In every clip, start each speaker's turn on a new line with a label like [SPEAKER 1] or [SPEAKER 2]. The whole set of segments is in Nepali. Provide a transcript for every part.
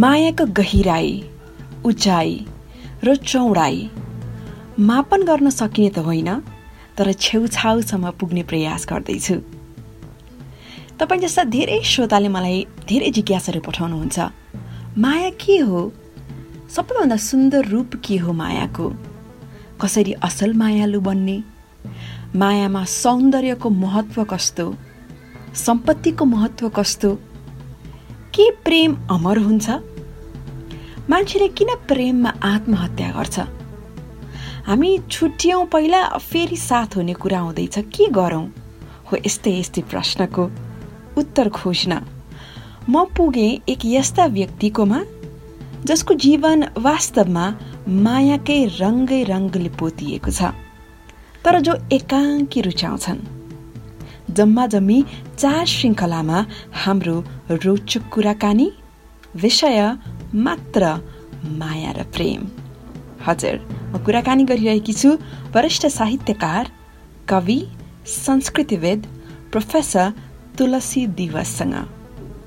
[SPEAKER 1] मायाको गहिराई उचाइ र चौडाइ मापन गर्न सकिने त होइन तर छेउछाउसम्म पुग्ने प्रयास गर्दैछु। तपाईँ जस्ता धेरै श्रोताले मलाई धेरै जिज्ञासाहरू पठाउनुहुन्छ माया के हो? सबैभन्दा सुन्दर रूप के हो मायाको? कसरी असल मायालु बन्ने? मायामा सौन्दर्यको महत्त्व कस्तो? सम्पत्तिको महत्त्व कस्तो? के प्रेम अमर हुन्छ? मान्छेले किन प्रेममा आत्महत्या गर्छ? हामी छुट्यौँ पहिला फेरि साथ हुने कुरा हुँदैछ के गरौँ? हो यस्तै यस्तै प्रश्नको उत्तर खोज्न। म पुगेँ एक यस्ता व्यक्तिकोमा जसको जीवन वास्तवमा मायाकै रङ्गै रङ्गले पोतिएको छ तर जो एकाङ्की रुचाउँछन्। जम्मा जम्मी चार श्रृङ्खलामा हाम्रो रोचक कुराकानी विषय मात्र माया र प्रेम। हजुर म कुराकानी गरिरहेकी छु वरिष्ठ साहित्यकार कवि संस्कृतिविद प्रोफेसर तुलसी दिवससँग।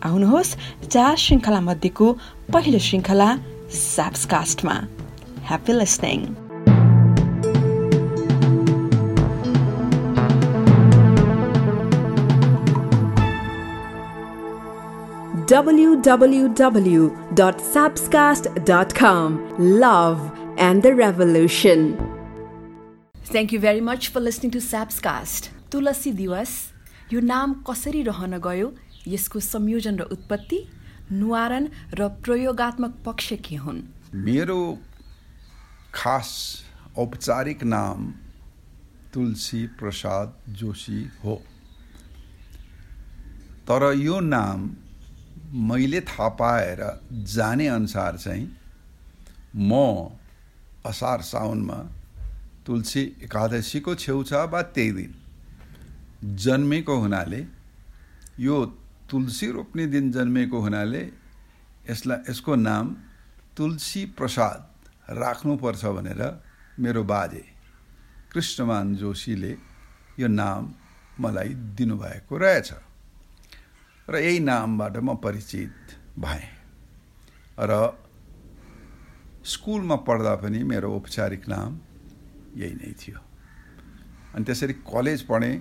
[SPEAKER 1] आउनुहोस् चार श्रृङ्खला मध्येको पहिलो श्रृङ्खला स्याप्सकास्टमा happy listening www.sapscast.com. Love and the Revolution. Thank you very much for listening to Sapscast. तुलसी दिवस यो नाम कसरी रहन गयो यसको संयोजन र उत्पत्ति निवारण र प्रयोगात्मक पक्ष के हुन्
[SPEAKER 2] मेरो खास औपचारिक नाम तुलसी प्रसाद जोशी हो तर यो नाम मैले थाहा पाएर जाने अनुसार चाहिँ म असार साउनमा तुलसी एकादशीको छेउछाउ त्यही दिन जन्मेको हुनाले यो तुलसी रोप्ने दिन जन्मेको हुनाले यसलाई यसको नाम तुलसी प्रसाद राख्नुपर्छ भनेर मेरो बाजे कृष्णमान जोशीले यो नाम मलाई दिनुभएको रहेछ। र यही नामबाट म परिचित भएँ। र स्कुलमा पढ्दा पनि मेरो औपचारिक नाम यही नै थियो। अनि त्यसरी कलेज पढेँ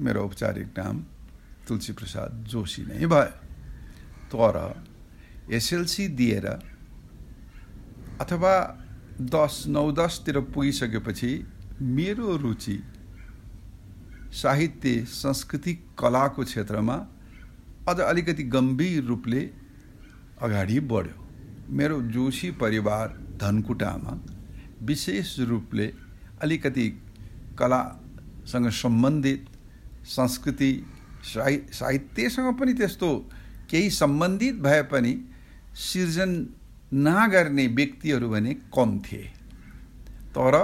[SPEAKER 2] मेरो औपचारिक नाम तुलसी प्रसाद जोशी नै भयो। तर एसएलसी दिएर अथवा दस नौ दसतिर पुगिसकेपछि मेरो रुचि साहित्य संस्कृति कलाको क्षेत्रमा अझ अलिकति गम्भीर रूपले अगाडि बढ्यो। मेरो जोशी परिवार धनकुटामा विशेष रूपले अलिकति कलासँग सम्बन्धित संस्कृति साहि साहित्यसँग पनि त्यस्तो केही सम्बन्धित भए पनि सिर्जन नगर्ने व्यक्तिहरू भने कम थिए। तर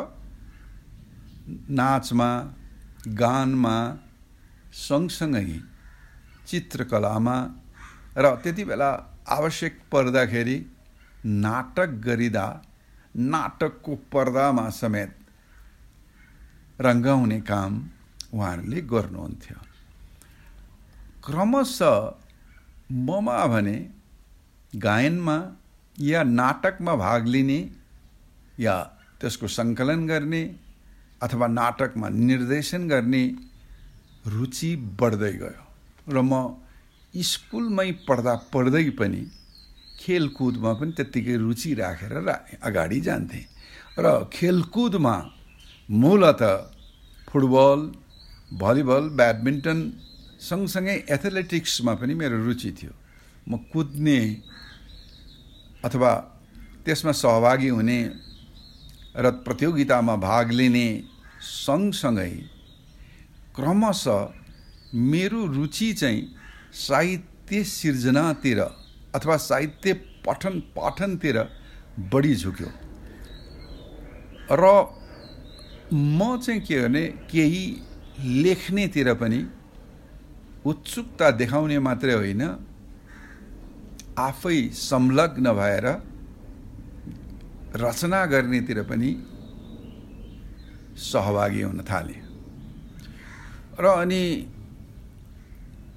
[SPEAKER 2] नाचमा गानमा सँगसँगै चित्रकलामा र त्यति बेला आवश्यक पर्दाखेरि नाटक गरिँदा नाटकको पर्दामा समेत रङ्गाउने काम उहाँहरूले गर्नुहुन्थ्यो। क्रमशः ममा भने गायनमा या नाटकमा भाग लिने या त्यसको सङ्कलन गर्ने अथवा नाटकमा निर्देशन गर्ने रुचि बढ्दै गयो। र म स्कुलमै पढ्दा पढ्दै पनि खेलकुदमा पनि त्यत्तिकै रुचि राखेर रा अगाडि जान्थेँ। र खेलकुदमा मूलत फुटबल भलिबल ब्याडमिन्टन सँगसँगै एथलेटिक्समा पनि मेरो रुचि थियो। म कुद्ने अथवा त्यसमा सहभागी हुने र प्रतियोगितामा भाग लिने सँगसँगै क्रमशः मेरो रुचि चाहिँ साहित्य सिर्जनातिर अथवा साहित्य पठन पाठनतिर बढी झुक्यो। र म चाहिँ के भने केही लेख्नेतिर पनि उत्सुकता देखाउने मात्रै होइन आफै संलग्न भएर रचना गर्नेतिर पनि सहभागी हुन थालेँ। र अनि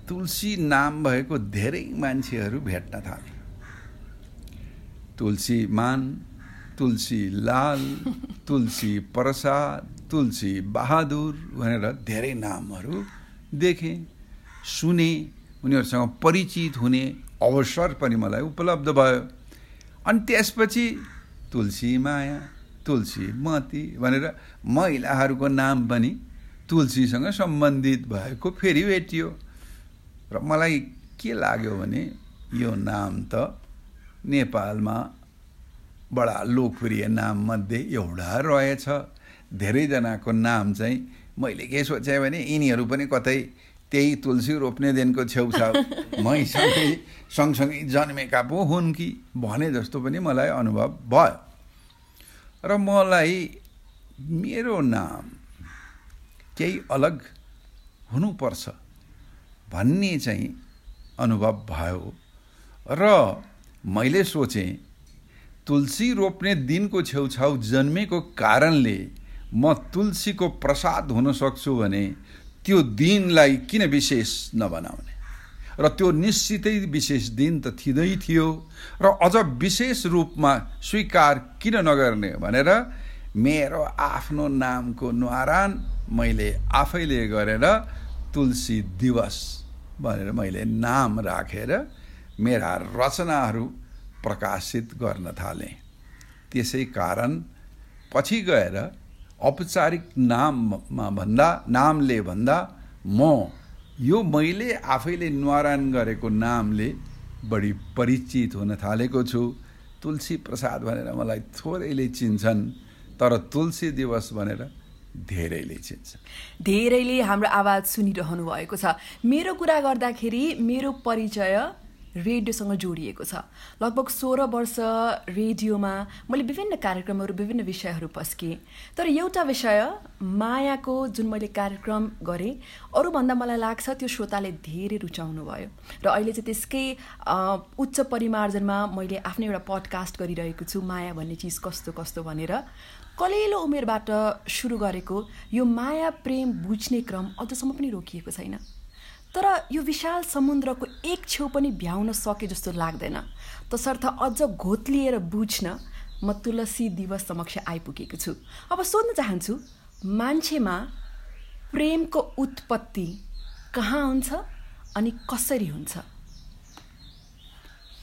[SPEAKER 2] तुलसी नाम भएको धेरै मान्छेहरू भेट्न थाले। तुलसी मान तुलसी लाल तुलसी प्रसाद तुलसी बहादुर भनेर धेरै नामहरू देखेँ सुने उनीहरूसँग परिचित हुने अवसर पनि मलाई उपलब्ध भयो। अनि त्यसपछि तुलसी माया तुलसी मती भनेर महिलाहरूको नाम पनि तुलसीसँग सम्बन्धित भएको फेरि भेटियो। र मलाई के लाग्यो भने यो नाम त नेपालमा बडा लोकप्रिय नाममध्ये एउटा रहेछ। धेरैजनाको नाम चाहिँ मैले के सोचेँ भने यिनीहरू पनि कतै त्यही तुलसी रोप्ने दिनको छेउछाउ मैसँगै सँगसँगै जन्मेका पो हुन् कि भने जस्तो पनि मलाई अनुभव भयो। र मलाई मेरो नाम केही अलग हुनुपर्छ। भन्ने चाहिँ अनुभव भयो। र मैले सोचेँ तुलसी रोप्ने दिनको छेउछाउ जन्मेको कारणले म तुलसीको प्रसाद हुन सक्छु भने त्यो दिनलाई किन विशेष नबनाउने? र त्यो निश्चितै विशेष दिन त थिँदै थियो र अझ विशेष रूपमा स्वीकार किन नगर्ने भनेर मेरो आफ्नो नामको न्वारान मैले आफैले गरेर तुलसी दिवस भनेर मैले नाम राखेर मेरा रचनाहरू प्रकाशित गर्न थालेँ। त्यसै कारण पछि गएर औपचारिक नाममा भन्दा नामले भन्दा म यो मैले आफैले न्वारान गरेको नामले बढी परिचित हुन थालेको छु। तुलसी प्रसाद भनेर मलाई थोरैले चिन्छन् तर तुलसी दिवस भनेर धेरैले चिन्छ।
[SPEAKER 1] धेरैले हाम्रो आवाज सुनिरहनु भएको छ। मेरो कुरा गर्दाखेरि मेरो परिचय रेडियोसँग जोडिएको छ। लगभग सोह्र वर्ष रेडियोमा मैले विभिन्न कार्यक्रमहरू विभिन्न विषयहरू पस्केँ। तर एउटा विषय मायाको जुन मैले कार्यक्रम गरेँ अरूभन्दा मलाई लाग्छ त्यो श्रोताले धेरै रुचाउनु भयो र अहिले चाहिँ त्यसकै उच्च परिमार्जनमा मैले आफ्नै एउटा पडकास्ट गरिरहेको छु माया भन्ने चिज कस्तो कस्तो भनेर। कलिलो उमेरबाट सुरु गरेको यो माया प्रेम बुझ्ने क्रम अझसम्म पनि रोकिएको छैन। तर यो विशाल समुद्रको एक छेउ पनि भ्याउन सके जस्तो लाग्दैन। तसर्थ अझ घोत्लिएर बुझ्न म तुलसी दिवस समक्ष आइपुगेको छु। अब सोध्न चाहन्छु मान्छेमा प्रेमको उत्पत्ति कहाँ हुन्छ अनि कसरी हुन्छ?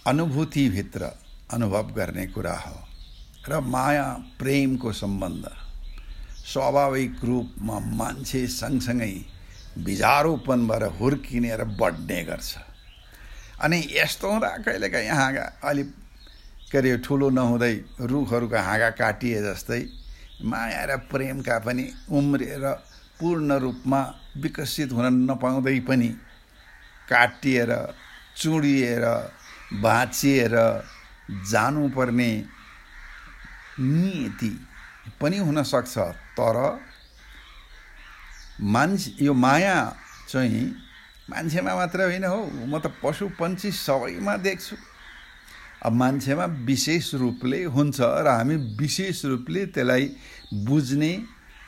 [SPEAKER 2] अनुभूतिभित्र अनुभव गर्ने कुरा हो। र माया प्रेमको सम्बन्ध। स्वाभाविक रूपमा मान्छे सँगसँगै बिजारोपन भएर हुर्किनेर बढ्ने गर्छ। अनि यस्तो हुँदा कहिलेकाहीँ हाँगा अलिक के अरे ठुलो नहुँदै रुखहरूको हाँगा काटिए जस्तै माया र प्रेमका पनि उम्रिएर पूर्ण रूपमा विकसित हुन नपाउँदै पनि काटिएर चुडिएर बाँचिएर जानुपर्ने नियति पनि हुनसक्छ। तर मान्छे यो माया चाहिँ मान्छेमा मात्र होइन हो। म त पशु पन्छी सबैमा देख्छु। अब मान्छेमा विशेष रूपले हुन्छ र हामी विशेष रूपले त्यसलाई बुझ्ने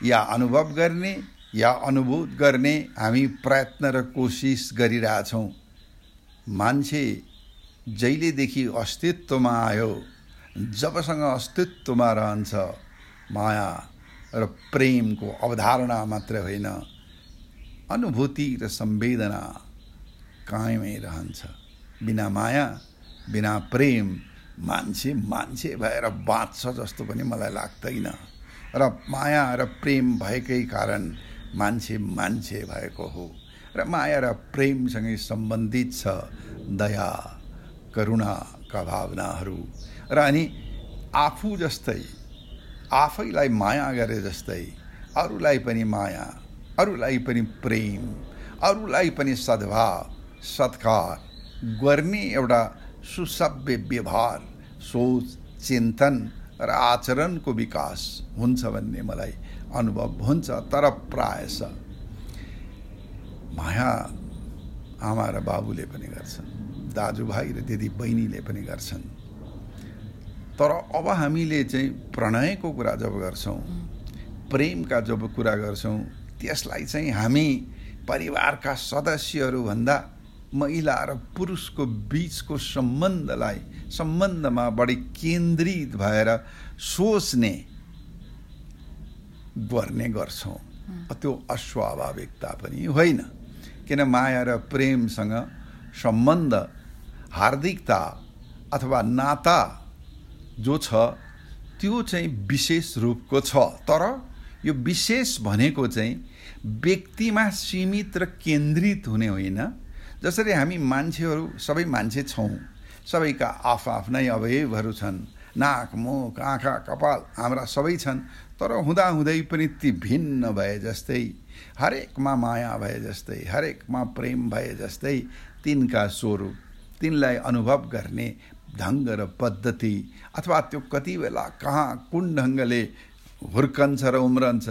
[SPEAKER 2] या अनुभव गर्ने या अनुभूत गर्ने हामी प्रयत्न र कोसिस गरिरहेछौँ। मान्छे जहिलेदेखि अस्तित्वमा आयो जबसँग अस्तित्वमा रहन्छ माया र प्रेमको अवधारणा मात्र होइन अनुभूति र संवेदना कायमै रहन्छ। बिना माया बिना प्रेम मान्छे मान्छे भएर बाँच्छ जस्तो पनि मलाई लाग्दैन र माया र प्रेम भएकै कारण मान्छे मान्छे भएको हो र माया र प्रेमसँगै सम्बन्धित छ दया करुणाका भावनाहरू। र अनि आफू जस्तै आफैलाई माया गरे जस्तै अरूलाई पनि माया अरूलाई पनि प्रेम अरूलाई पनि सद्भाव सत्कार गर्ने एउटा सुसभ्य व्यवहार सोच चिन्तन र आचरणको विकास हुन्छ भन्ने मलाई अनुभव हुन्छ तर प्रायश माया आमा र बाबुले पनि गर्छन् दाजुभाइ र दिदी बहिनीले पनि गर्छन्। तर अब हामीले चाहिँ प्रणयको कुरा जब गर्छौँ प्रेमका जब कुरा गर्छौँ त्यसलाई चाहिँ हामी परिवारका सदस्यहरूभन्दा महिला र पुरुषको बिचको सम्बन्धलाई सम्बन्धमा बढी केन्द्रित भएर सोच्ने गर्ने गर्छौँ। त्यो अस्वाभाविकता पनि होइन। किन माया र प्रेमसँग सम्बन्ध हार्दिकता अथवा नाता जो छ त्यो चाहिँ विशेष रूपको छ। तर यो विशेष भनेको चाहिँ व्यक्तिमा सीमित र केन्द्रित हुने होइन। जसरी हामी मान्छेहरू सबै मान्छे छौँ। सबैका आफ्नै अवयवहरू छन्। नाक मुख आँखा कपाल हाम्रा सबै छन्। तर हुँदाहुँदै पनि ती भिन्न भए जस्तै हरेकमा माया भए जस्तै हरेकमा प्रेम भए जस्तै तिनका स्वरूप तिनलाई अनुभव गर्ने ढङ्ग र पद्धति अथवा त्यो कति बेला कहाँ कुन ढङ्गले हुर्कन्छ र उम्रन्छ?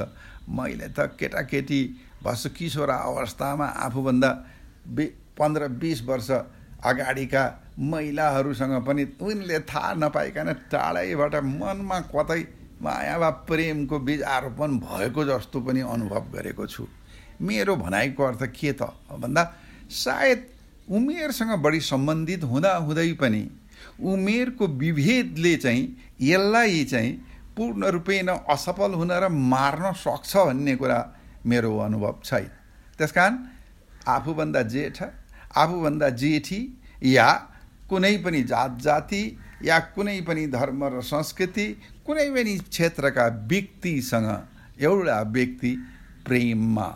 [SPEAKER 2] मैले त केटाकेटी भस किशोर अवस्थामा आफूभन्दा बि पन्ध्र बिस वर्ष अगाडिका महिलाहरूसँग पनि उनले थाहा नपाइकन टाढैबाट मनमा कतै माया वा प्रेमको बिज आरोपण भएको जस्तो पनि अनुभव गरेको छु। मेरो भनाइको अर्थ के त? भन्दा सायद उमेरसँग बढी सम्बन्धित हुँदा हुँदै पनि उमेरको विभेदले चाहिँ यसलाई चाहिँ पूर्ण रूपेण असफल हुन र मार्न सक्छ भन्ने कुरा मेरो अनुभव छैन। त्यस कारण आफूभन्दा जेठ आफूभन्दा जेठी या कुनै पनि जात जाति या कुनै पनि धर्म र संस्कृति कुनै पनि क्षेत्रका व्यक्तिसँग एउटा व्यक्ति प्रेममा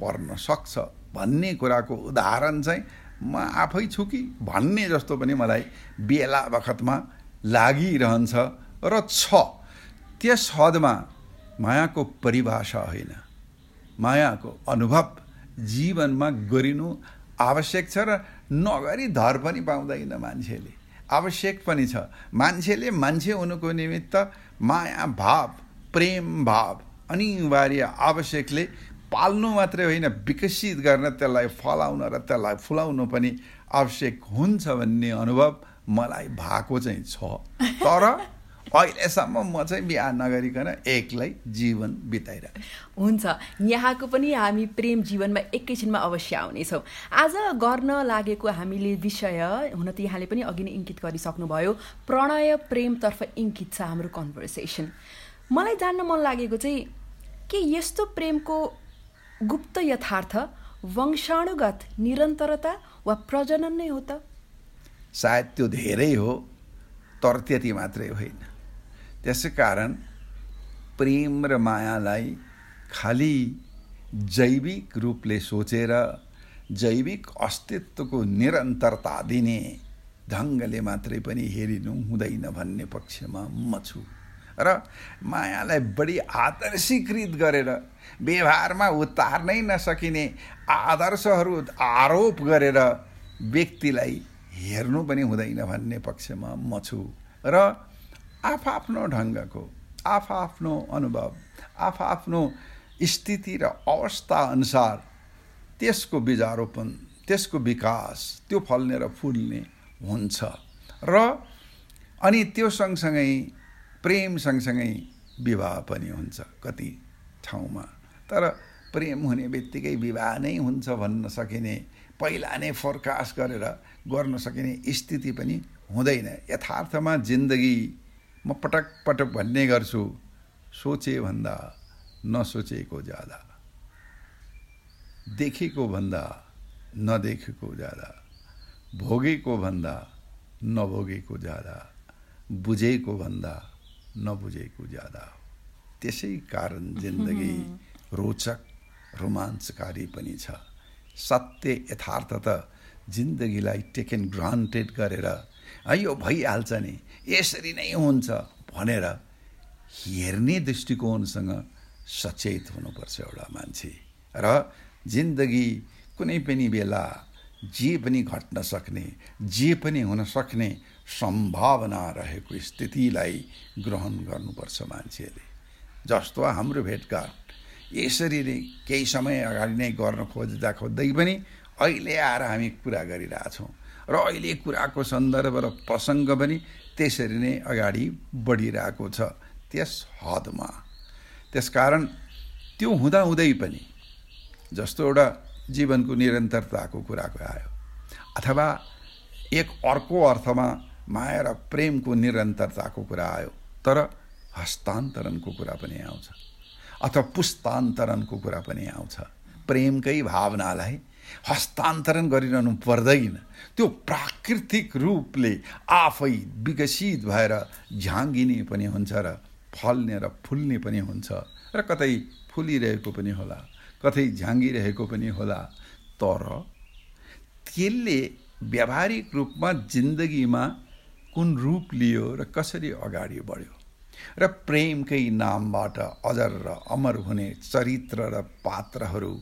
[SPEAKER 2] पर्न सक्छ भन्ने कुराको उदाहरण चाहिँ म आफै छु कि भन्ने जस्तो पनि मलाई बेला बखतमा लागिरहन्छ र छ। त्यस हदमा मायाको परिभाषा होइन। मायाको अनुभव जीवनमा गरिनु आवश्यक छ र नगरी धर पनि पाउँदैन मान्छेले। आवश्यक पनि छ। मान्छेले मान्छे हुनुको निमित्त माया भाव प्रेम भाव अनिवार्य आवश्यकले पाल्नु मात्रै होइन विकसित गर्न त्यसलाई फलाउन र त्यसलाई फुलाउनु पनि आवश्यक हुन्छ भन्ने अनुभव मलाई भएको चाहिँ छ। तर अहिलेसम्म म चाहिँ बिहा नगरिकन एक्लै जीवन बिताइरहेको
[SPEAKER 1] हुन्छ। यहाँको पनि हामी प्रेम जीवनमा एकैछिनमा अवश्य आउनेछौँ। आज गर्न लागेको हामीले विषय हुन त यहाँले पनि अघि नै इङ्कित गरिसक्नुभयो। प्रणय प्रेमतर्फ इङ्कित छ हाम्रो कन्भर्सेसन। मलाई जान्न मन लागेको चाहिँ के यस्तो प्रेमको गुप्त यथार्थ वंशाणुगत निरन्तरता वा प्रजनन नै हो त।
[SPEAKER 2] सायद त्यो धेरै हो तर त्यति मात्रै होइन। त्यसै कारण प्रेम र मायालाई खालि जैविक रूपले सोचेर जैविक अस्तित्वको निरन्तरता दिने ढङ्गले मात्रै पनि हेरिनु हुँदैन भन्ने पक्षमा म छु। र मायालाई बढी आदर्शीकृत गरेर व्यवहारमा उतार्नै नसकिने आदर्शहरू आरोप गरेर व्यक्तिलाई हेर्नु पनि हुँदैन भन्ने पक्षमा म छु। र आफआफ्नो ढङ्गको आफआफ्नो अनुभव आफआफ्नो स्थिति र अवस्था अनुसार त्यसको बिजारोपण त्यसको विकास त्यो फल्ने र फुल्ने हुन्छ। र अनि त्यो सँगसँगै प्रेम सँगसँगै विवाह पनि हुन्छ कति ठाउँमा। तर प्रेम हुने बित्तिकै विवाह नै हुन्छ भन्न सकिने पहिला नै फोरकास्ट गरेर गर्न सकिने स्थिति पनि हुँदैन। यथार्थमा जिन्दगी म पटक पटक भन्ने गर्छु सोचे भन्दा नसोचेको ज्यादा देखेको भन्दा नदेखेको ज्यादा भोगेको भन्दा नभोगेको ज्यादा बुझेको भन्दा नबुझेको ज्यादा त्यसै कारण जिन्दगी रोचक रोमाञ्चकारी पनि छ। सत्य यथार्थ त जिन्दगीलाई टेकन ग्रान्टेड गरेर है यो भइहाल्छ नि यसरी नै हुन्छ भनेर हेर्ने दृष्टिकोणसँग सचेत हुनुपर्छ एउटा मान्छे। र जिन्दगी कुनै पनि बेला जे पनि घट्न सक्ने जे पनि हुन सक्ने सम्भावना रहेको स्थितिलाई ग्रहण गर्नुपर्छ मान्छेले। जस्तो हाम्रो भेटघाट यसरी नै केही समय अगाडि नै गर्न खोज्दा खोज्दै पनि अहिले आएर हामी कुरा गरिरहेछौँ र अहिले कुराको सन्दर्भ र प्रसङ्ग पनि त्यसरी नै अगाडि बढिरहेको छ त्यस हदमा। त्यसकारण त्यो हुँदाहुँदै पनि जस्तो एउटा जीवनको निरन्तरताको कुराको आयो। अथवा एक अर्को अर्थमा माया र प्रेमको निरन्तरताको कुरा आयो तर हस्तान्तरणको कुरा पनि आउँछ अथवा पुस्तान्तरणको कुरा पनि आउँछ। प्रेमकै भावनालाई हस्तान्तरण गरिरहनु पर्दैन। त्यो प्राकृतिक रूपले आफै विकसित भएर झाँगिने पनि हुन्छ र फल्ने र फुल्ने पनि हुन्छ र कतै फुलिरहेको पनि होला कतै झाँगिरहेको पनि होला। तर त्यसले व्यावहारिक रूपमा जिन्दगीमा कुन रूप लियो र कसरी अगाडि बढ्यो? र प्रेमकै नामबाट अजर र अमर हुने चरित्र र पात्रहरू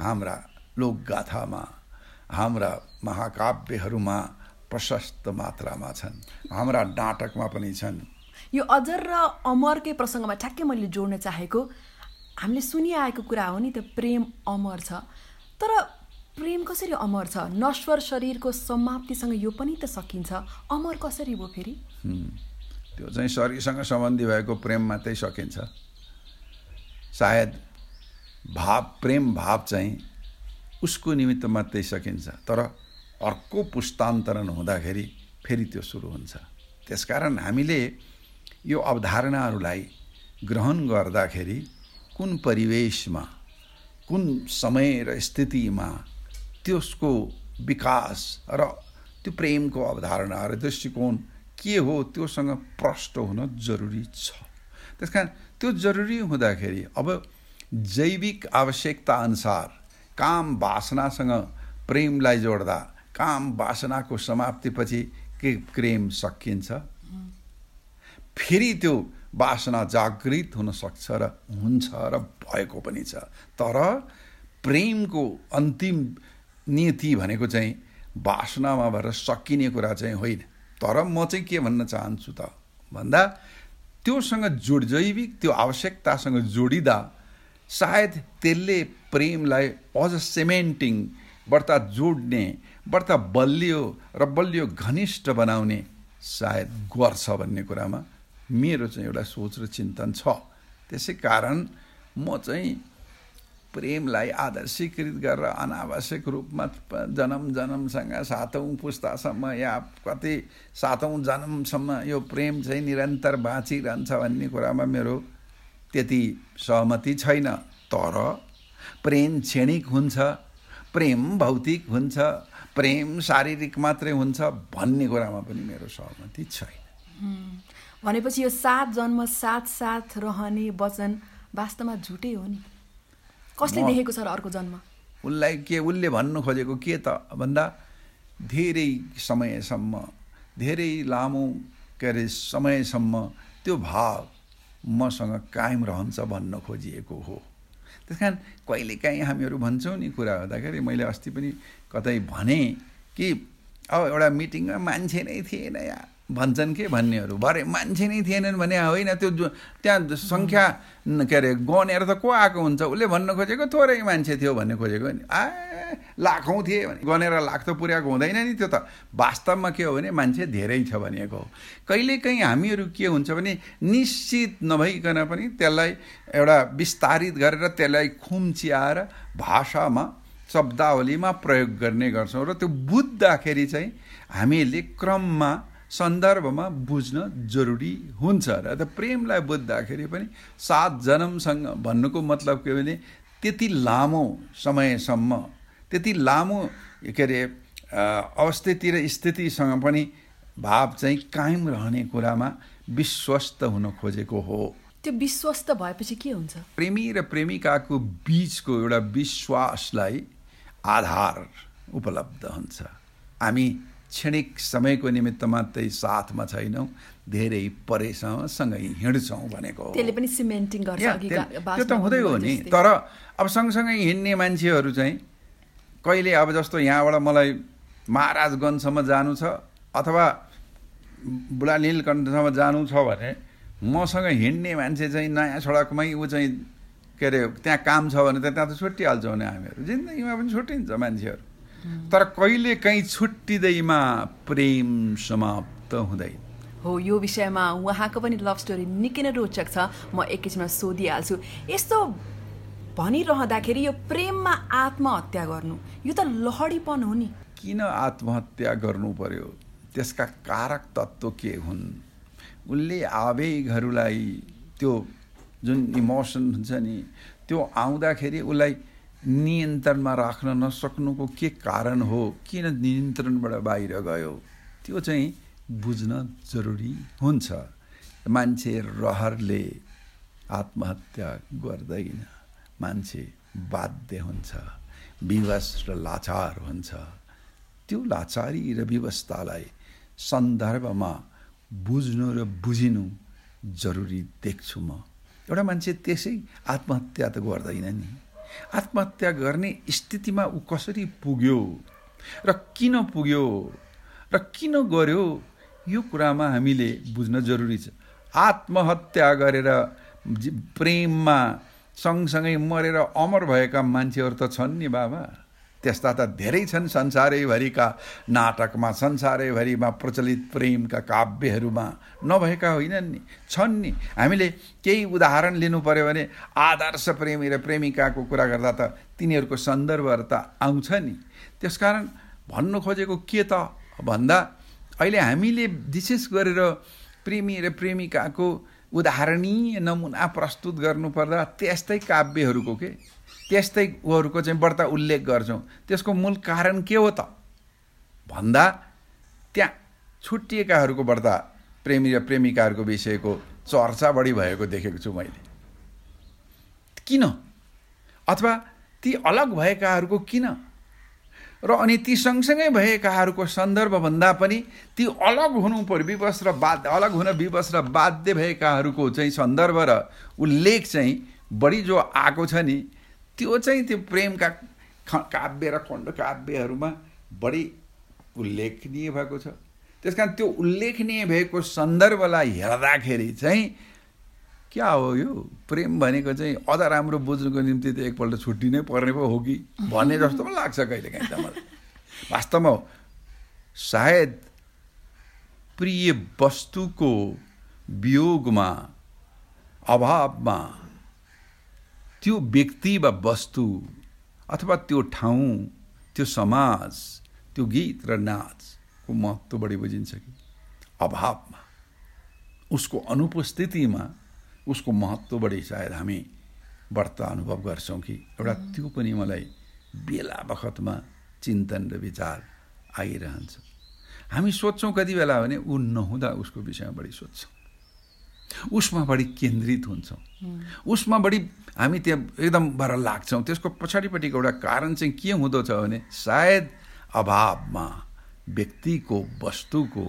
[SPEAKER 2] हाम्रा लोकगाथामा हाम्रा महाकाव्यहरूमा प्रशस्त मात्रामा छन्। हाम्रा नाटकमा पनि छन्।
[SPEAKER 1] यो अजर र अमरकै प्रसङ्गमा ठ्याक्कै मैले जोड्न चाहेको हामीले सुनिआएको कुरा हो नि त प्रेम अमर छ। तर प्रेम कसरी अमर छ? नश्वर शरीरको समाप्तिसँग यो पनि त सकिन्छ। अमर कसरी भयो फेरि?
[SPEAKER 2] त्यो चाहिँ शरीरसँग सम्बन्धी भएको प्रेम मात्रै सकिन्छ। सायद भाव प्रेम भाव चाहिँ उसको निमित्त मात्रै सकिन्छ। तर अर्को पुस्तान्तरण हुँदाखेरि फेरि त्यो सुरु हुन्छ। त्यसकारण हामीले यो अवधारणाहरूलाई ग्रहण गर्दाखेरि कुन परिवेशमा कुन समय र स्थितिमा त्यसको विकास र त्यो प्रेमको अवधारणा र दृष्टिकोण के हो त्योसँग प्रष्ट हुन जरुरी छ। त्यस कारण त्यो जरुरी हुँदाखेरि अब जैविक आवश्यकता अनुसार काम वासनासँग प्रेमलाई जोड्दा काम वासनाको समाप्तिपछि के प्रेम सकिन्छ? फेरि त्यो वासना जागृत हुन सक्छ र हुन्छ र भएको पनि छ। तर प्रेमको अन्तिम नियति भनेको चाहिँ वासनामा भएर सकिने कुरा चाहिँ होइन। तर म चाहिँ के भन्न चाहन्छु त? भन्दा त्योसँग जोड जैविक त्यो आवश्यकतासँग जोडिँदा सायद त्यसले प्रेमलाई अझ सेमेन्टिङ बढ्ता जोड्ने बढ्ता बलियो र बलियो घनिष्ठ बनाउने सायद गर्छ भन्ने कुरामा मेरो चाहिँ एउटा सोच र चिन्तन छ। त्यसै कारण म चाहिँ प्रेमलाई आदर्शीकृत गरेर अनावश्यक रूपमा जन्म जन्मसँग सातौँ पुस्तासम्म या कति सातौँ जन्मसम्म यो प्रेम चाहिँ निरन्तर बाँचिरहन्छ भन्ने कुरामा मेरो त्यति सहमति छैन। तर प्रेम क्षणिक हुन्छ प्रेम भौतिक हुन्छ प्रेम शारीरिक मात्रै हुन्छ भन्ने कुरामा पनि मेरो सहमति छैन।
[SPEAKER 1] भनेपछि यो सात जन्म साथ साथ रहने वचन वास्तवमा झुटै हो नि। कसले देखेको छ र अर्को जन्म?
[SPEAKER 2] उसलाई के उसले भन्नु खोजेको के त? भन्दा धेरै समयसम्म धेरै लामो के अरे समयसम्म त्यो भाव मसँग कायम रहन्छ भन्न खोजिएको हो। त्यस कारण कहिलेकाहीँ हामीहरू भन्छौँ नि कुरा हुँदाखेरि मैले अस्ति पनि कतै भने कि अब एउटा मिटिङमा मान्छे नै थिएन या। भन्छन् के भन्नेहरू? भरे मान्छे नै थिएनन् भने होइन त्यो त्यहाँ सङ्ख्या के अरे गनेर त को आएको हुन्छ? उसले भन्न खोजेको थोरै मान्छे थियो भन्ने खोजेको नि। आ लाखौँ थिए भने। गनेर लाख त पुर्याएको हुँदैन नि त्यो त। वास्तवमा के हो भने मान्छे धेरै छ भनेको हो। कहिलेकाहीँ हामीहरू के हुन्छ भने निश्चित नभइकन पनि त्यसलाई एउटा विस्तारित गरेर त्यसलाई खुम्चियाएर भाषामा शब्दावलीमा प्रयोग गर्ने गर्छौँ। र त्यो बुझ्दाखेरि चाहिँ हामीले क्रममा सन्दर्भमा बुझ्न जरुरी हुन्छ र त प्रेमलाई बुझ्दाखेरि पनि सात जन्मसँग भन्नुको मतलब के भने त्यति लामो समयसम्म त्यति लामो के अरे अवस्थिति र स्थितिसँग पनि भाव चाहिँ कायम रहने कुरामा विश्वस्त हुन खोजेको हो।
[SPEAKER 1] त्यो विश्वस्त भएपछि के हुन्छ?
[SPEAKER 2] प्रेमी र प्रेमिकाको बिचको एउटा विश्वासलाई आधार उपलब्ध हुन्छ। हामी क्षणिक समयको निमित्त मात्रै साथमा छैनौँ धेरै परेसँग सँगै हिँड्छौँ भनेको
[SPEAKER 1] त्यसले पनि सिमेन्टिङ गर्छ
[SPEAKER 2] त्यो त हुँदै हो नि। तर अब सँगसँगै हिँड्ने मान्छेहरू चाहिँ कहिले अब जस्तो यहाँबाट मलाई महाराजगञ्जसम्म जानु छ अथवा बुढा नीलकण्ठसम्म जानु छ भने मसँग हिँड्ने मान्छे चाहिँ नयाँ सडकमै ऊ चाहिँ के अरे त्यहाँ काम छ भने त त्यहाँ त छुट्टिहाल्छौँ नि हामीहरू। जिन्दगीमा पनि छुट्टिन्छ मान्छेहरू। तर कहिले काहीँ छुट्टिँदैमा प्रेम समाप्त हुँदैन।
[SPEAKER 1] हो यो विषयमा उहाँको पनि लभ स्टोरी निकै नै रोचक छ। म एकैछिनमा सोधिहाल्छु। यस्तो भनिरहँदाखेरि यो प्रेममा आत्महत्या गर्नु यो त लहडीपन हो नि।
[SPEAKER 2] किन आत्महत्या गर्नु पर्यो? त्यसका कारक तत्त्व के हुन्? उसले आवेगहरूलाई त्यो जुन इमोसन हुन्छ नि त्यो आउँदाखेरि उसलाई नियन्त्रणमा राख्न नसक्नुको के कारण हो? किन नियन्त्रणबाट बाहिर गयो? त्यो चाहिँ बुझ्न जरुरी हुन्छ। मान्छे रहरले आत्महत्या गर्दैन। मान्छे बाध्य हुन्छ। विवश र लाचार हुन्छ। त्यो लाचारी र व्यवस्थालाई सन्दर्भमा बुझ्नु र बुझिनु जरुरी देख्छु म। एउटा मान्छे त्यसै आत्महत्या त गर्दैन नि। आत्महत्या गर्ने स्थितिमा ऊ कसरी पुग्यो? र किन पुग्यो? र किन गर्यो? यो कुरामा हामीले बुझ्न जरुरी छ। आत्महत्या गरेर प्रेममा सँगसँगै मरेर अमर भएका मान्छेहरू त छन् नि बाबा। त्यस्ता त धेरै छन् संसारैभरिका नाटकमा संसारैभरिमा प्रचलित प्रेमका काव्यहरूमा। नभएका होइनन् नि छन् नि। हामीले केही उदाहरण लिनु पऱ्यो भने आदर्श प्रेमी र प्रेमिकाको कुरा गर्दा त तिनीहरूको सन्दर्भहरू त आउँछ नि। त्यसकारण भन्नु खोजेको के त? भन्दा अहिले हामीले विशेष गरेर प्रेमी र प्रेमिकाको उदाहरणीय नमुना प्रस्तुत गर्नुपर्दा त्यस्तै काव्यहरूको के? त्यस्तै उहरूको चाहिँ बढ्ता उल्लेख गर्छौँ। त्यसको मूल कारण के हो त? भन्दा त्यहाँ छुट्टिएकाहरूको बढ्ता प्रेमी र प्रेमिकाहरूको विषयको चर्चा बढी भएको देखेको छु मैले। किन? अथवा ती अलग भएकाहरूको किन? र अनि ती सँगसँगै भएकाहरूको सन्दर्भभन्दा पनि ती अलग हुनु पर्यो विवश र बाध्य अलग हुन विवश र बाध्य भएकाहरूको चाहिँ सन्दर्भ र उल्लेख चाहिँ बढी जो आएको छ नि त्यो चाहिँ त्यो प्रेमका काव्य र खण्ड काव्यहरूमा बढी उल्लेखनीय भएको छ। त्यस कारण त्यो उल्लेखनीय भएको सन्दर्भलाई हेर्दाखेरि चाहिँ क्या हो यो? प्रेम भनेको चाहिँ अझ राम्रो बुझ्नुको निम्ति त एकपल्ट छुट्टी नै पर्ने पो हो कि? भन्ने जस्तो पनि लाग्छ कहिलेकाहीँ त मलाई। वास्तवमा सायद प्रिय वस्तुको वियोगमा अभावमा त्यो व्यक्ति वा वस्तु अथवा त्यो ठाउँ त्यो समाज त्यो गीत र नाचको महत्त्व बढी बुझिन्छ कि? अभावमा। उसको अनुपस्थितिमा उसको महत्त्व बढी सायद हामी व्रत अनुभव गर्छौँ कि? एउटा त्यो पनि मलाई बेला बखतमा चिन्तन र विचार आइरहन्छ। हामी सोध्छौँ कति बेला भने ऊ नहुँदा उसको विषयमा बढी सोध्छौँ। उसमा बढी केन्द्रित हुन्छौँ। उसमा बढी हामी त्यहाँ एकदम भएर लाग्छौँ। त्यसको पछाडिपट्टिको एउटा कारण चाहिँ के हुँदो छ भने सायद अभावमा व्यक्तिको वस्तुको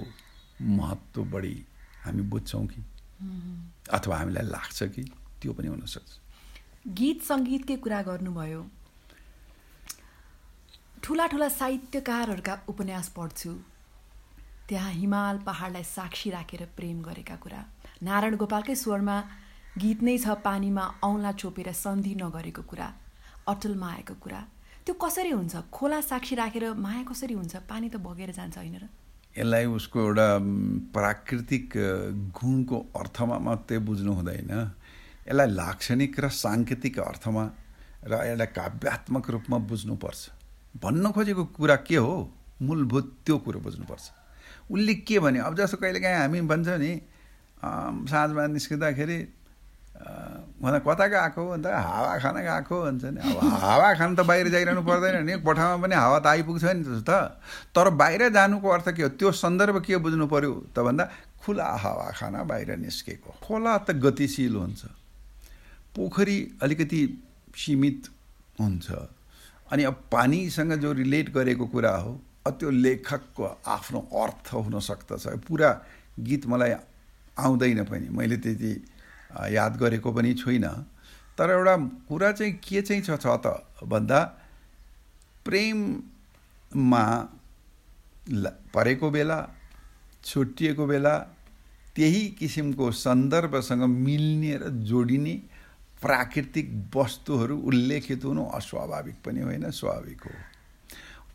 [SPEAKER 2] महत्त्व बढी हामी बुझ्छौँ कि। अथवा हामीलाई लाग्छ कि त्यो पनि हुनसक्छ
[SPEAKER 1] गीत सङ्गीतकै कुरा गर्नुभयो। ठुला ठुला साहित्यकारहरूका उपन्यास पढ्छु। त्यहाँ हिमाल पहाडलाई साक्षी राखेर प्रेम गरेका कुरा। नारायण गोपालकै स्वरमा गीत नै छ पानीमा औँला चोपेर सन्धि नगरेको कुरा अटल मायाको कुरा। त्यो कसरी हुन्छ? खोला साक्षी राखेर माया कसरी हुन्छ? पानी त बगेर जान्छ होइन र?
[SPEAKER 2] यसलाई उसको एउटा प्राकृतिक गुणको अर्थमा मात्रै बुझ्नु हुँदैन। यसलाई लाक्षणिक र साङ्केतिक अर्थमा र यसलाई काव्यात्मक रूपमा बुझ्नुपर्छ। भन्न खोजेको कुरा के हो? मूलभूत त्यो कुरो बुझ्नुपर्छ। उसले के भने? अब जस्तो कहिलेकाहीँ हामी भन्छौँ नि साँझमा निस्किँदाखेरि भन्दा कता गएको? भन्दा हावा खान गएको भन्छ नि। अब हावा खान त बाहिर जाइरहनु पर्दैन नि। कोठामा पनि हावा त आइपुग्छ नि त। तर बाहिर जानुको अर्थ के हो? त्यो सन्दर्भ के बुझ्नु पर्यो? त भन्दा खुला हावा खान बाहिर निस्केको। खोला त गतिशील हुन्छ। पोखरी अलिकति सीमित हुन्छ। अनि अब पानीसँग जो रिलेट गरेको कुरा हो त्यो लेखकको आफ्नो अर्थ हुन सक्दछ। पुरा गीत मलाई आउँदैन पनि। मैले त्यति याद गरेको पनि छुइनँ। तर एउटा कुरा चाहिँ के चाहिँ छ त भन्दा प्रेममा परेको बेला छुट्टिएको बेला त्यही किसिमको सन्दर्भसँग मिल्ने र जोडिने प्राकृतिक वस्तुहरू उल्लेखित हुनु अस्वाभाविक पनि होइन स्वाभाविक हो।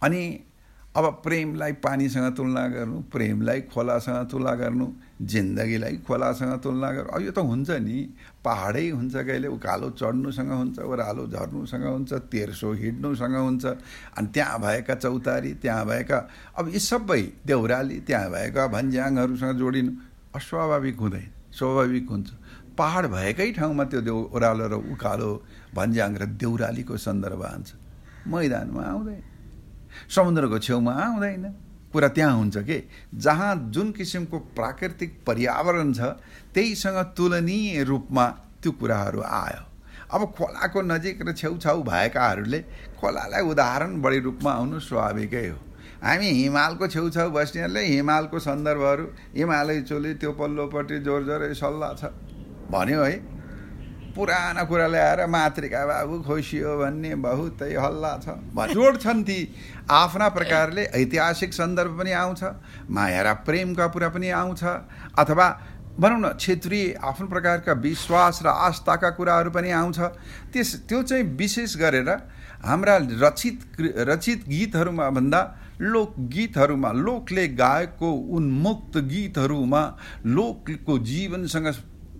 [SPEAKER 2] अनि अब प्रेमलाई पानीसँग तुलना गर्नु प्रेमलाई खोलासँग तुलना गर्नु जिन्दगीलाई खोलासँग तुलना गर्नु। अब यो त हुन्छ नि पहाडै हुन्छ कहिले उकालो चढ्नुसँग हुन्छ ओह्रालो झर्नुसँग हुन्छ तेर्सो हिँड्नुसँग हुन्छ अनि त्यहाँ भएका चौतारी त्यहाँ भएका अब यी सबै देउराली त्यहाँ भएका भन्ज्याङहरूसँग जोडिनु अस्वाभाविक हुँदैन स्वाभाविक हुन्छ। पहाड भएकै ठाउँमा त्यो देउ ओह्रालो र उकालो भन्ज्याङ र देउरालीको सन्दर्भ आउँछ मैदानमा आउँदैन। समुद्रको छेउमा आउँदैन कुरा त्यहाँ हुन्छ कि? जहाँ जुन किसिमको प्राकृतिक पर्यावरण छ त्यहीसँग तुलनीय रूपमा त्यो कुराहरू आयो। अब खोलाको नजिक र छेउछाउ भएकाहरूले खोलालाई उदाहरण बढी रूपमा आउनु स्वाभाविकै हो। हामी हिमालको छेउछाउ बस्नेहरूले हिमालको सन्दर्भहरू हिमालय चोली त्यो पल्लोपट्टि जोर जोरै सल्लाह छ। भन्यो है पुराना कुरा ल्याएर मातृका बाबु खोसियो भन्ने बहुतै हल्ला छ। जोड्छन् ती। आफ्ना प्रकारले ऐतिहासिक सन्दर्भ पनि आउँछ माया र प्रेमका कुरा पनि आउँछ अथवा भनौँ न क्षेत्रीय आफ्नो प्रकारका विश्वास र आस्थाका कुराहरू पनि आउँछ। त्यस त्यो चाहिँ विशेष गरेर हाम्रा रचित रचित गीतहरूमा भन्दा लोकगीतहरूमा लोकले गाएको उन्मुक्त गीतहरूमा लोकको जीवनसँग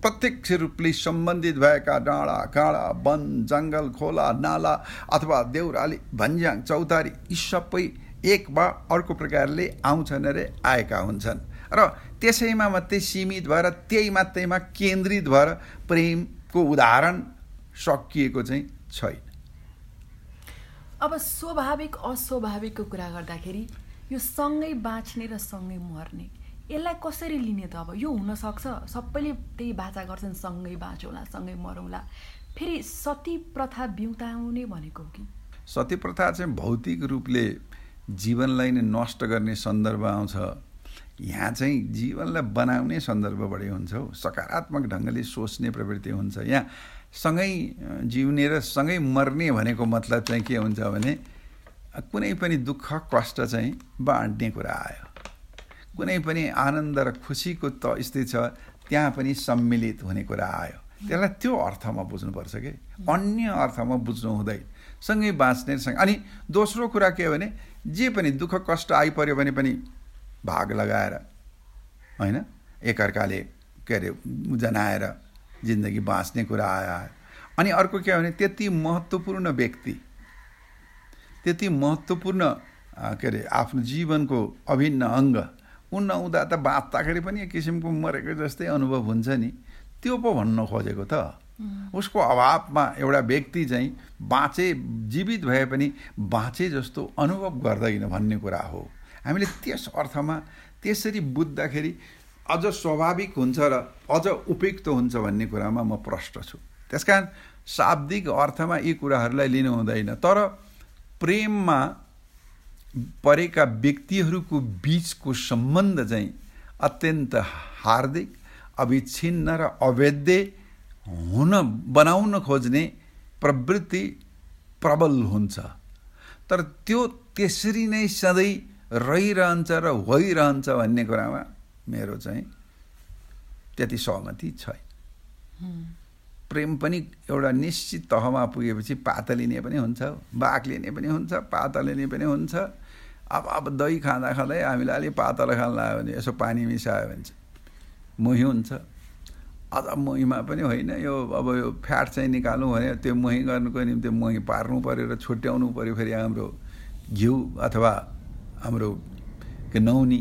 [SPEAKER 2] प्रत्यक्ष रूपले सम्बन्धित भएका डाँडा काँडा वन जङ्गल खोला नाला अथवा देउराली भन्ज्याङ चौतारी यी सबै एक वा अर्को प्रकारले आउँछन् अरे आएका हुन्छन्। र त्यसैमा मात्रै सीमित भएर त्यही मात्रैमा केन्द्रित भएर प्रेमको उदाहरण सकिएको चाहिँ छैन।
[SPEAKER 1] अब स्वाभाविक अस्वाभाविकको कुरा गर्दाखेरि यो सँगै बाँच्ने र सँगै मर्ने यसलाई कसरी लिने त अब? यो हुनसक्छ। सबैले त्यही बाचा गर्छन् सँगै बाँचौँला सँगै मरौँला फेरि सती प्रथा बिउताउने भनेको कि?
[SPEAKER 2] सती प्रथा चाहिँ भौतिक रूपले जीवनलाई नै नष्ट गर्ने सन्दर्भ आउँछ। यहाँ चाहिँ जीवनलाई बनाउने सन्दर्भ हुन्छ हौ। सकारात्मक ढङ्गले सोच्ने प्रवृत्ति हुन्छ। यहाँ सँगै जिउने र सँगै मर्ने भनेको मतलब चाहिँ के हुन्छ भने कुनै पनि दुःख कष्ट चाहिँ बाँड्ने कुरा आयो। कुनै पनि आनन्द र खुसीको त स्थिति छ त्यहाँ पनि सम्मिलित हुने कुरा आयो। त्यसलाई त्यो अर्थमा बुझ्नुपर्छ कि? अन्य अर्थमा बुझ्नु हुँदैन। सँगै बाँच्ने सँग। अनि दोस्रो कुरा के हो भने जे पनि दुःख कष्ट आइपऱ्यो भने पनि भाग लगाएर होइन? एकअर्काले के अरे जनाएर जिन्दगी बाँच्ने कुरा आयो। अनि अर्को के हो भने त्यति महत्त्वपूर्ण व्यक्ति त्यति महत्त्वपूर्ण के अरे आफ्नो जीवनको अभिन्न अङ्ग ऊ नहुँदा त बाँच्दाखेरि पनि एक किसिमको मरेको जस्तै अनुभव हुन्छ नि। त्यो पो भन्न खोजेको त। उसको अभावमा एउटा व्यक्ति चाहिँ बाँचे जीवित भए पनि बाँचे जस्तो अनुभव गर्दैन भन्ने कुरा हो। हामीले त्यस अर्थमा त्यसरी बुझ्दाखेरि अझ स्वाभाविक हुन्छ र अझ उपयुक्त हुन्छ भन्ने कुरामा म प्रष्ट छु। त्यस कारण शाब्दिक अर्थमा यी कुराहरूलाई लिनु हुँदैन। तर प्रेममा परेका व्यक्तिहरूको बिचको सम्बन्ध चाहिँ अत्यन्त हार्दिक अविच्छिन्न र अवैध हुन बनाउन खोज्ने प्रवृत्ति प्रबल हुन्छ। तर त्यो त्यसरी नै सधैँ रहिरहन्छ र भइरहन्छ भन्ने कुरामा मेरो चाहिँ त्यति सहमति छैन। प्रेम पनि एउटा निश्चित तहमा पुगेपछि पात लिने पनि हुन्छ बाघ लिने पनि हुन्छ पात लिने पनि हुन्छ। अब अब दही खाँदा खाँदै हामीलाई अलिक पातलो खान लाग्यो भने यसो पानी मिसायो भने चाहिँ मोही हुन्छ। अझ मोहीमा पनि होइन यो अब यो फ्याट चाहिँ निकाल्नु भने त्यो मोही गर्नुको निम्ति मोही पार्नु पऱ्यो र छुट्याउनु पऱ्यो फेरि हाम्रो घिउ अथवा हाम्रो नौनी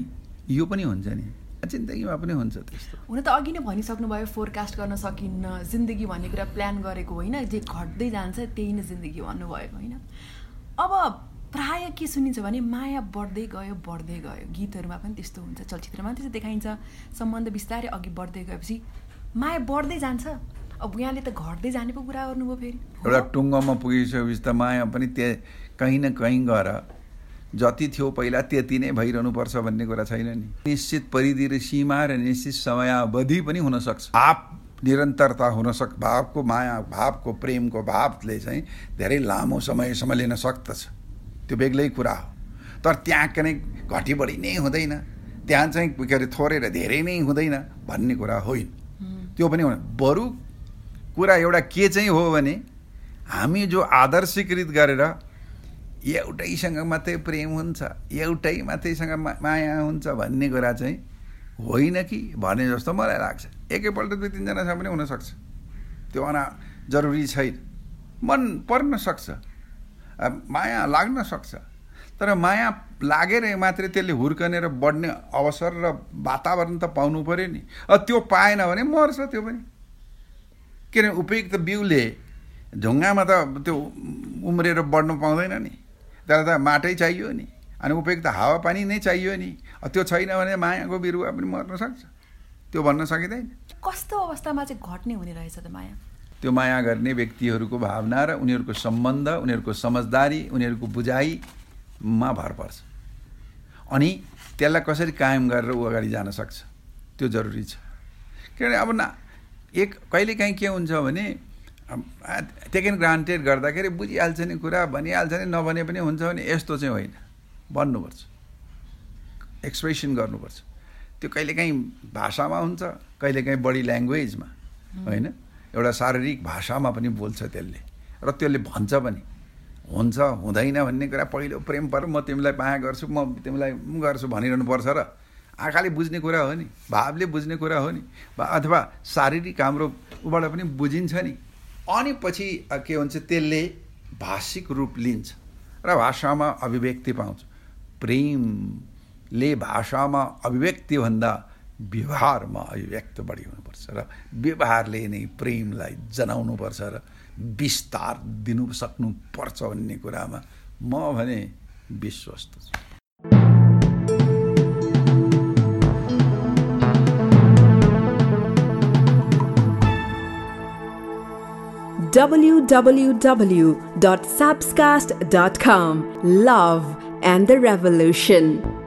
[SPEAKER 2] यो पनि हुन्छ नि। जिन्दगीमा पनि हुन्छ त्यस्तो।
[SPEAKER 1] हुन त अघि नै भनिसक्नुभयो फोरकास्ट गर्न सकिन्न जिन्दगी भन्ने कुरा प्लान गरेको होइन जे घट्दै जान्छ त्यही नै जिन्दगी भन्नुभएको होइन? अब प्राय के सुनिन्छ भने माया बढ्दै गयो बढ्दै गयो। गीतहरूमा पनि त्यस्तो हुन्छ चलचित्रमा त्यस्तो देखाइन्छ। सम्बन्ध बिस्तारै अघि बढ्दै गएपछि माया बढ्दै जान्छ। अब यहाँले त घट्दै जाने पो कुरा गर्नुभयो फेरि।
[SPEAKER 2] एउटा टुङ्गोमा पुगिसकेपछि त माया पनि त्यहाँ कहीँ न कहीँ गएर जति थियो पहिला त्यति नै भइरहनुपर्छ भन्ने कुरा छैन नि। निश्चित परिधि र सीमा र निश्चित समयावधि पनि हुनसक्छ भाव निरन्तरता हुनसक् भावको माया भावको प्रेमको भावले चाहिँ धेरै लामो समयसम्म लिन सक्दछ। त्यो बेग्लै कुरा हो। तर त्यहाँ कुनै घटी बढी नै हुँदैन। त्यहाँ चाहिँ के अरे थोरै र धेरै नै हुँदैन भन्ने कुरा होइन। त्यो पनि बरु कुरा एउटा के चाहिँ हो भने हामी जो आदर्शीकृत गरेर एउटैसँग मात्रै प्रेम हुन्छ एउटै मात्रैसँग माया हुन्छ भन्ने कुरा चाहिँ होइन कि? भने जस्तो मलाई लाग्छ। एकैपल्ट दुई तिनजनासँग पनि हुनसक्छ। त्यो अना जरुरी छैन। मन पर्न सक्छ। माया लाग्न सक्छ। तर माया लागेर मात्रै त्यसले हुर्कनेर बढ्ने अवसर र वातावरण त पाउनु पऱ्यो नि। त्यो पाएन भने मर्छ त्यो पनि। किनभने उपयुक्त बिउले ढुङ्गामा त त्यो उम्रेर बढ्नु पाउँदैन नि। तर त माटै चाहियो नि। अनि उपयुक्त हावापानी नै चाहियो नि। त्यो छैन भने मायाको बिरुवा पनि मर्न सक्छ। त्यो भन्न सकिँदैन।
[SPEAKER 1] कस्तो अवस्थामा चाहिँ घट्ने हुने रहेछ त माया?
[SPEAKER 2] त्यो माया गर्ने व्यक्तिहरूको भावना र उनीहरूको सम्बन्ध उनीहरूको समझदारी उनीहरूको बुझाइमा भर पर्छ। अनि त्यसलाई कसरी कायम गरेर ऊ अगाडि जान सक्छ? त्यो जरुरी छ। किनभने अब न एक कहिलेकाहीँ के हुन्छ भने टेकन ग्रान्टेड गर्दाखेरि बुझिहाल्छ नि कुरा भनिहाल्छ नि नभने पनि हुन्छ भने यस्तो चाहिँ होइन। भन्नुपर्छ। एक्सप्रेसन गर्नुपर्छ। त्यो कहिलेकाहीँ भाषामा हुन्छ कहिलेकाहीँ बडी ल्याङ्ग्वेजमा होइन? एउटा शारीरिक भाषामा पनि बोल्छ त्यसले। र त्यसले भन्छ पनि हुन्छ हुँदैन भन्ने कुरा पहिलो प्रेम पर म तिमीलाई माया गर्छु म तिमीलाई गर्छु भनिरहनु पर्छ र आँखाले बुझ्ने कुरा हो नि भावले बुझ्ने कुरा हो नि अथवा शारीरिक हाम्रो ऊबाट पनि बुझिन्छ नि। अनि पछि के हुन्छ त्यसले भाषिक रूप लिन्छ र भाषामा अभिव्यक्ति पाउँछ। प्रेमले भाषामा अभिव्यक्तिभन्दा व्यवहारमा अभिव्यक्त बढी हुनुपर्छ र व्यवहारले नै प्रेमलाई जनाउनुपर्छ र विस्तार दिनु सक्नुपर्छ भन्ने कुरामा म भने विश्वस्त छु
[SPEAKER 1] www.sapscast.com Love and the Revolution.